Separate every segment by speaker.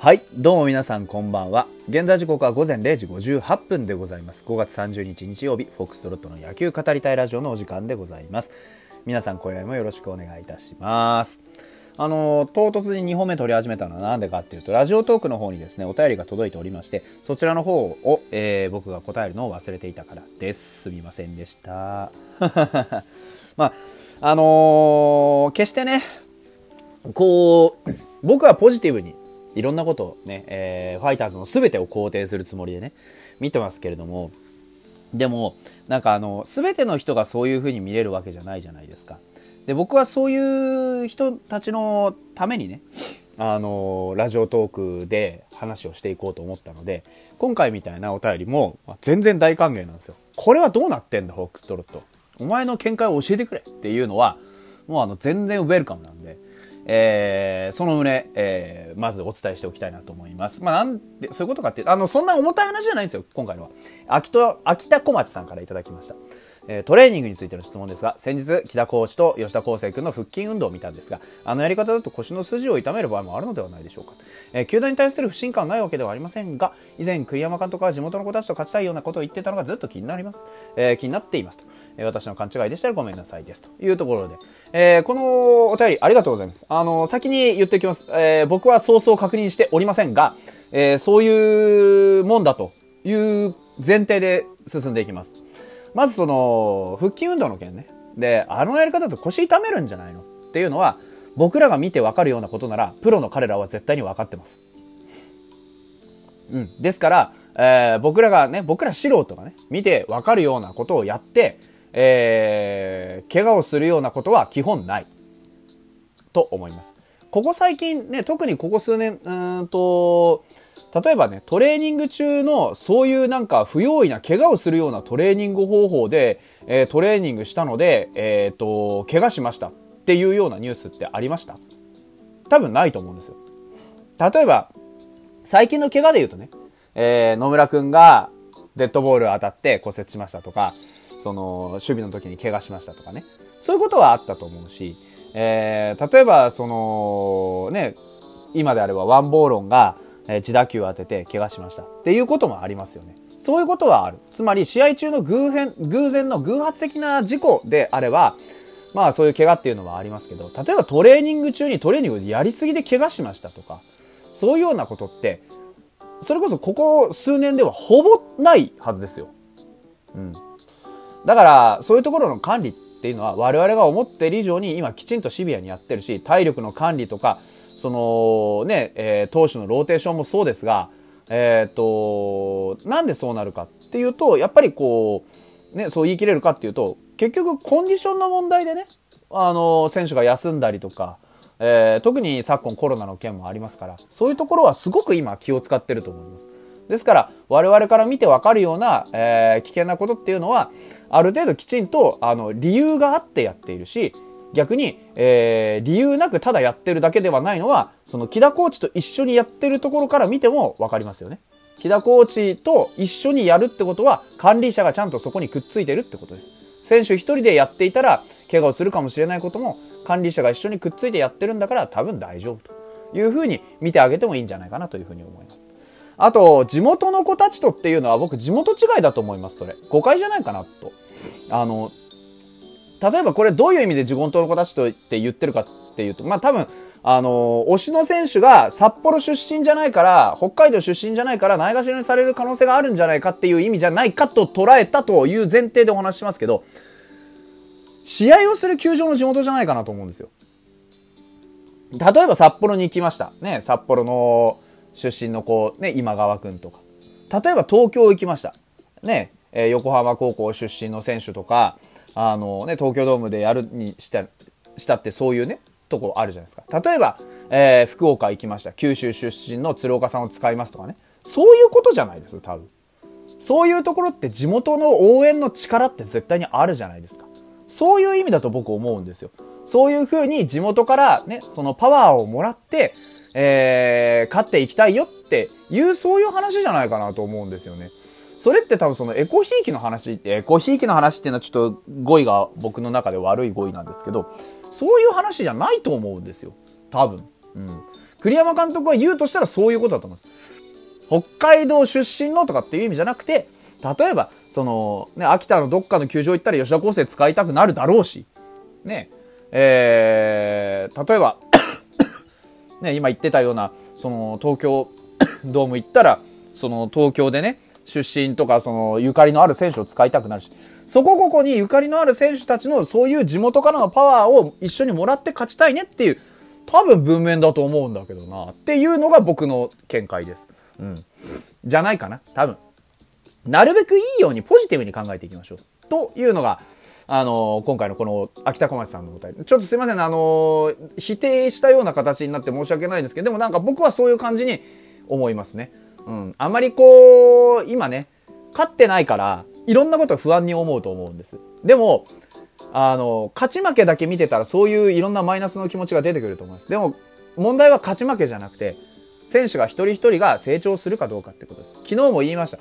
Speaker 1: はい、どうも皆さんこんばんは。現在時刻は午前0時58分でございます。5月30日日曜日、フォックストロットの野球語りたいラジオのお時間でございます。皆さん今宵もよろしくお願いいたします。あの、唐突に2本目取り始めたのは何でかっていうと、ラジオトークの方にですね、お便りが届いておりまして、そちらの方を、えー僕が答えるのを忘れていたからです。すみませんでした。まあ、あのー決してね、こう、僕はポジティブにいろんなことをね、えーファイターズの全てを肯定するつもりでね、見てますけれども、でも、なんかあの、全ての人がそういう風に見れるわけじゃないじゃないですか。で、僕はそういう人たちのためにね、あの、ラジオトークで話をしていこうと思ったので、今回みたいなお便りも全然大歓迎なんですよ。これはどうなってんだ、ホークストロット。お前の見解を教えてくれっていうのは、もうあの、全然ウェルカムなんで、えーその旨、えーまずお伝えしておきたいなと思います。まあ、なんで、そういうことかって、あの、そんな重たい話じゃないんですよ、今回のは。秋田、秋田小町さんからいただきました。えトレーニングについての質問ですが、先日、木田コーチと吉田康生君の腹筋運動を見たんですが、あのやり方だと腰の筋を痛める場合もあるのではないでしょうか。えー球団に対する不信感はないわけではありませんが、以前、栗山監督は地元の子たちと勝ちたいようなことを言ってたのがずっと気になります。えー気になっていますと。えー私の勘違いでしたらごめんなさいです。というところで、えこのお便りありがとうございます。あの、先に言っておきます。え僕はそうそう確認しておりませんが、えそういうもんだという前提で進んでいきます。まずその、腹筋運動の件ね。で、あのやり方だと腰痛めるんじゃないの？っていうのは、僕らが見てわかるようなことなら、プロの彼らは絶対に分かってます。うん。ですから、えー僕らがね、僕ら素人がね、見てわかるようなことをやって、えー怪我をするようなことは基本ない。と思います。ここ最近ね、特にここ数年、うんと、例えばね、トレーニング中のそういうなんか不用意な怪我をするようなトレーニング方法で、えートレーニングしたので、えっ、と、怪我しましたっていうようなニュースってありました？多分ないと思うんですよ。例えば、最近の怪我で言うとね、えー野村くんがデッドボール当たって骨折しましたとか、その、守備の時に怪我しましたとかね。そういうことはあったと思うし、えー例えば、その、ね、今であればワンボーロンが、えー自打球を当てて怪我しましたっていうこともありますよね。そういうことはある。つまり、試合中の偶変、偶然の偶発的な事故であれば、まあそういう怪我っていうのはありますけど、例えばトレーニング中にトレーニングでやりすぎで怪我しましたとか、そういうようなことって、それこそここ数年ではほぼないはずですよ。うん。だから、そういうところの管理っていうのは我々が思っている以上に今きちんとシビアにやってるし、体力の管理とか、そのね、えー投手のローテーションもそうですが、えっ、と、なんでそうなるかっていうと、やっぱりこう、ね、そう言い切れるかっていうと、結局コンディションの問題でね、あの、選手が休んだりとか、えー特に昨今コロナの件もありますから、そういうところはすごく今気を使ってると思います。ですから、我々から見てわかるような、えー危険なことっていうのは、ある程度きちんと、あの、理由があってやっているし、逆に、えー理由なくただやってるだけではないのは、その木田コーチと一緒にやってるところから見てもわかりますよね。木田コーチと一緒にやるってことは、管理者がちゃんとそこにくっついてるってことです。選手一人でやっていたら、怪我をするかもしれないことも、管理者が一緒にくっついてやってるんだから多分大丈夫というふうに見てあげてもいいんじゃないかなというふうに思います。あと、地元の子たちとっていうのは僕地元違いだと思います、それ。誤解じゃないかなと。あの、例えばこれどういう意味で地元の子たちとって言ってるかっていうと、まあ多分、あの、推しの選手が札幌出身じゃないから、北海道出身じゃないから、ないがしろにされる可能性があるんじゃないかっていう意味じゃないかと捉えたという前提でお話ししますけど、試合をする球場の地元じゃないかなと思うんですよ。例えば札幌に行きました。ね、札幌の出身の子、ね、今川くんとか。例えば東京行きました。ね、えー横浜高校出身の選手とか、あのね、東京ドームでやるにした、したってそういうね、とこあるじゃないですか。例えば、えー福岡行きました。九州出身の鶴岡さんを使いますとかね。そういうことじゃないです多分。そういうところって地元の応援の力って絶対にあるじゃないですか。そういう意味だと僕思うんですよ。そういう風に地元からね、そのパワーをもらって、えー、勝っていきたいよっていう、そういう話じゃないかなと思うんですよね。それって多分そのエコひいきの話、エコひいきの話っていうのはちょっと語彙が僕の中で悪い語彙なんですけど、そういう話じゃないと思うんですよ。多分。うん。栗山監督が言うとしたらそういうことだと思います。北海道出身のとかっていう意味じゃなくて、例えば、その、ね、秋田のどっかの球場行ったら吉田康生使いたくなるだろうし、ね、えー、例えばね、今言ってたような、その、東京 ドーム行ったら、その、東京でね、出身とか、その、ゆかりのある選手を使いたくなるし、そこここにゆかりのある選手たちの、そういう地元からのパワーを一緒にもらって勝ちたいねっていう、多分文面だと思うんだけどな、っていうのが僕の見解です。うん。じゃないかな、多分。なるべくいいようにポジティブに考えていきましょう。というのが、あの、今回のこの秋田小町さんのお便り。ちょっとすいません、ねあの、否定したような形になって申し訳ないんですけど、でもなんか僕はそういう感じに思いますね。うん。あまりこう、今ね、勝ってないから、いろんなこと不安に思うと思うんです。でも、あの、勝ち負けだけ見てたらそういういろんなマイナスの気持ちが出てくると思います。でも、問題は勝ち負けじゃなくて、選手が一人一人が成長するかどうかってことです。昨日も言いました。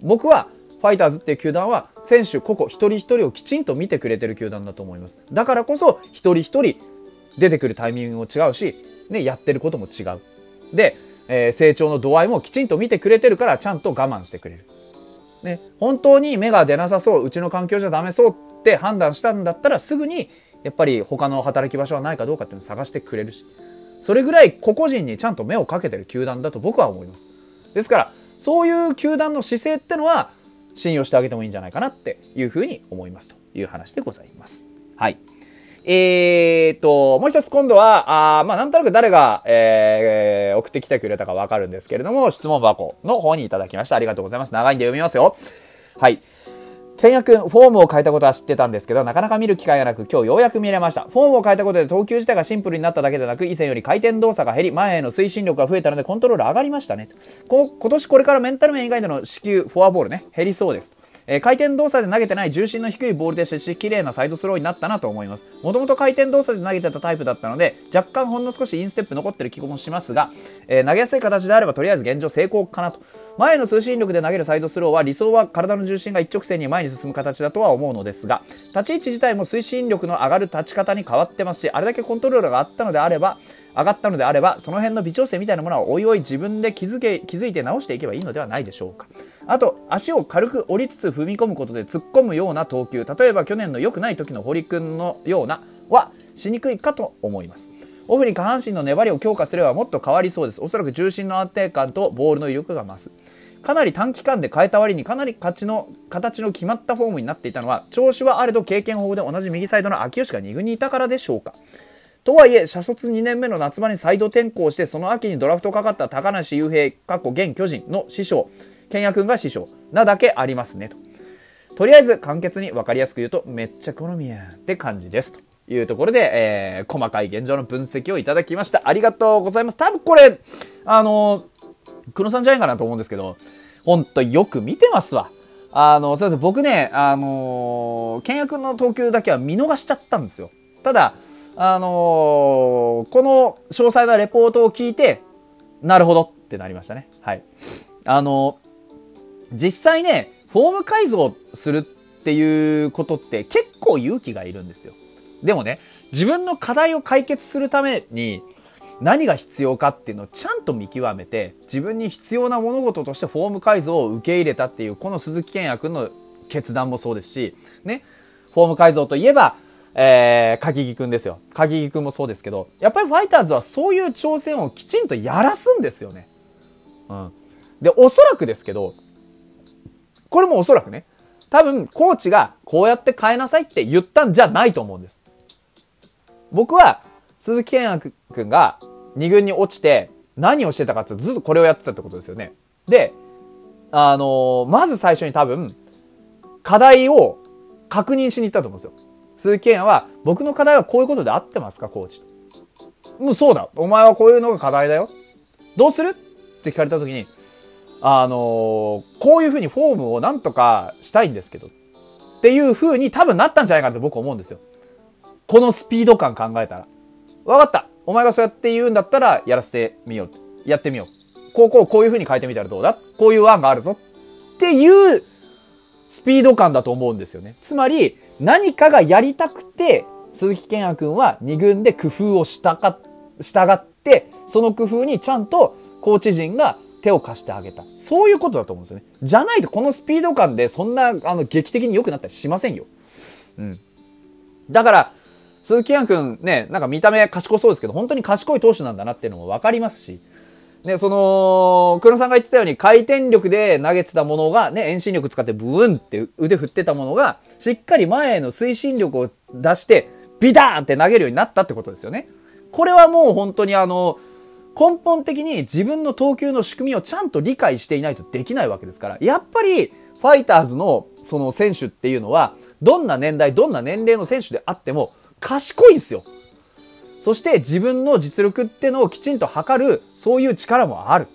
Speaker 1: 僕はファイターズっていう球団は選手個々一人一人をきちんと見てくれてる球団だと思います。だからこそ一人一人出てくるタイミングも違うし、ね、やってることも違う。で、えー、成長の度合いもきちんと見てくれてるからちゃんと我慢してくれる。ね、本当に芽が出なさそう、うちの環境じゃダメそうって判断したんだったらすぐにやっぱり他の働き場所はないかどうかっていうのを探してくれるし、それぐらい個々人にちゃんと目をかけてる球団だと僕は思います。ですから、そういう球団の姿勢ってのは、信用してあげてもいいんじゃないかなっていうふうに思いますという話でございます。はい。えーと、もう一つ今度は、あまあなんとなく誰が、えー、送ってきてくれたかわかるんですけれども、質問箱の方にいただきました。ありがとうございます。長いんで読みますよ。はい。ケンヤ君、フォームを変えたことは知ってたんですけど、なかなか見る機会がなく、今日ようやく見れました。フォームを変えたことで投球自体がシンプルになっただけでなく、以前より回転動作が減り、前への推進力が増えたので、コントロール上がりましたね。こ今年これからメンタル面以外での支給、フォアボールね、減りそうです。えー、回転動作で投げてない重心の低いボールでして綺麗なサイドスローになったなと思います。もともと回転動作で投げてたタイプだったので、若干ほんの少しインステップ残ってる気もしますが、えー、投げやすい形であればとりあえず現状成功かなと。前の推進力で投げるサイドスローは理想は体の重心が一直線に前に進む形だとは思うのですが、立ち位置自体も推進力の上がる立ち方に変わってますし、あれだけコントロールがあったのであれば、上がったのであれば、その辺の微調整みたいなものはおいおい自分で気づけ、気づいて直していけばいいのではないでしょうか。あと、足を軽く折りつつ踏み込むことで突っ込むような投球、例えば去年の良くない時の堀君のような、はしにくいかと思います。オフに下半身の粘りを強化すればもっと変わりそうです。おそらく重心の安定感とボールの威力が増す。かなり短期間で変えた割にかなり勝ちの形の決まったフォームになっていたのは調子はあれど経験豊富で同じ右サイドの秋吉が2軍にいたからでしょうかとはいえ、社卒2年目の夏場に再度転校して、その秋にドラフトかかった高梨雄平、過去現巨人の師匠、健也君が師匠なだけありますねと。とりあえず簡潔に分かりやすく言うと、めっちゃ好みやって感じです。というところで、えー、細かい現状の分析をいただきました。ありがとうございます。多分これ、あの黒さんじゃないかなと思うんですけど、ほんとよく見てますわ。あの、すいません、僕ね、あのー、健也君の投球だけは見逃しちゃったんですよ。ただ、あのー、この詳細なレポートを聞いて、なるほどってなりましたね。はい。あのー、実際ね、フォーム改造するっていうことって結構勇気がいるんですよ。でもね、自分の課題を解決するために何が必要かっていうのをちゃんと見極めて、自分に必要な物事としてフォーム改造を受け入れたっていう、この鈴木健也君の決断もそうですし、ね、フォーム改造といえば、えー、鍵木くんですよ。鍵木くんもそうですけど、やっぱりファイターズはそういう挑戦をきちんとやらすんですよね。うん。で、おそらくですけど、これもおそらくね、多分、コーチがこうやって変えなさいって言ったんじゃないと思うんです。僕は、鈴木健也くんが2軍に落ちて何をしてたかってずっとこれをやってたってことですよね。で、あのー、まず最初に多分、課題を確認しに行ったと思うんですよ。鈴木健は、僕の課題はこういうことで合ってますか、コーチと。もうそうだ。お前はこういうのが課題だよ。どうするって聞かれた時に、あのー、こういうふうにフォームをなんとかしたいんですけど、っていうふうに多分なったんじゃないかって僕思うんですよ。このスピード感考えたら。わかった。お前がそうやって言うんだったら、やらせてみよう。やってみよう。こうこうこういうふうに変えてみたらどうだ？こういう案があるぞ。っていうスピード感だと思うんですよね。つまり、何かがやりたくて、鈴木健也君は2軍で工夫をしたか、従って、その工夫にちゃんとコーチ陣が手を貸してあげた。そういうことだと思うんですよね。じゃないとこのスピード感でそんな、あの、劇的に良くなったりしませんよ。うん。だから、鈴木くんね、なんか見た目賢そうですけど、本当に賢い投手なんだなっていうのも分かりますし、ね、その、黒さんが言ってたように回転力で投げてたものが、ね、遠心力使ってブーンって腕振ってたものが、しっかり前への推進力を出して、ビターンって投げるようになったってことですよね。これはもう本当にあの、根本的に自分の投球の仕組みをちゃんと理解していないとできないわけですから、やっぱり、ファイターズのその選手っていうのは、どんな年代、どんな年齢の選手であっても、賢いんですよ。そして自分の実力ってのをきちんと測る、そういう力もある。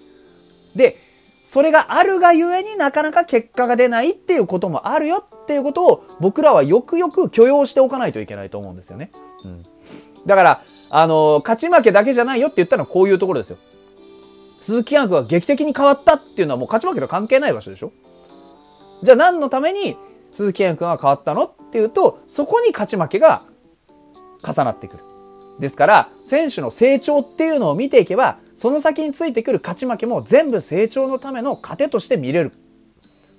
Speaker 1: で、それがあるがゆえになかなか結果が出ないっていうこともあるよっていうことを僕らはよくよく許容しておかないといけないと思うんですよね。うん。だから、あの、勝ち負けだけじゃないよって言ったのはこういうところですよ。鈴木アンクが劇的に変わったっていうのはもう勝ち負けと関係ない場所でしょじゃあ何のために鈴木アンクが変わったのっていうと、そこに勝ち負けが重なってくる。ですから、選手の成長っていうのを見ていけば、その先についてくる勝ち負けも全部成長のための糧として見れる。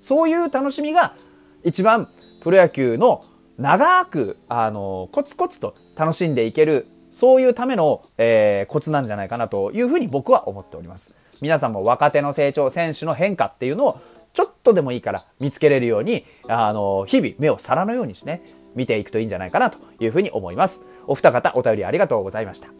Speaker 1: そういう楽しみが一番プロ野球の長く、あの、コツコツと楽しんでいける、そういうための、えー、コツなんじゃないかなというふうに僕は思っております。皆さんも若手の成長、選手の変化っていうのをちょっとでもいいから見つけれるように、あの、日々目を皿のようにしてね、見ていくといいんじゃないかなというふうに思います。お二方お便りありがとうございました。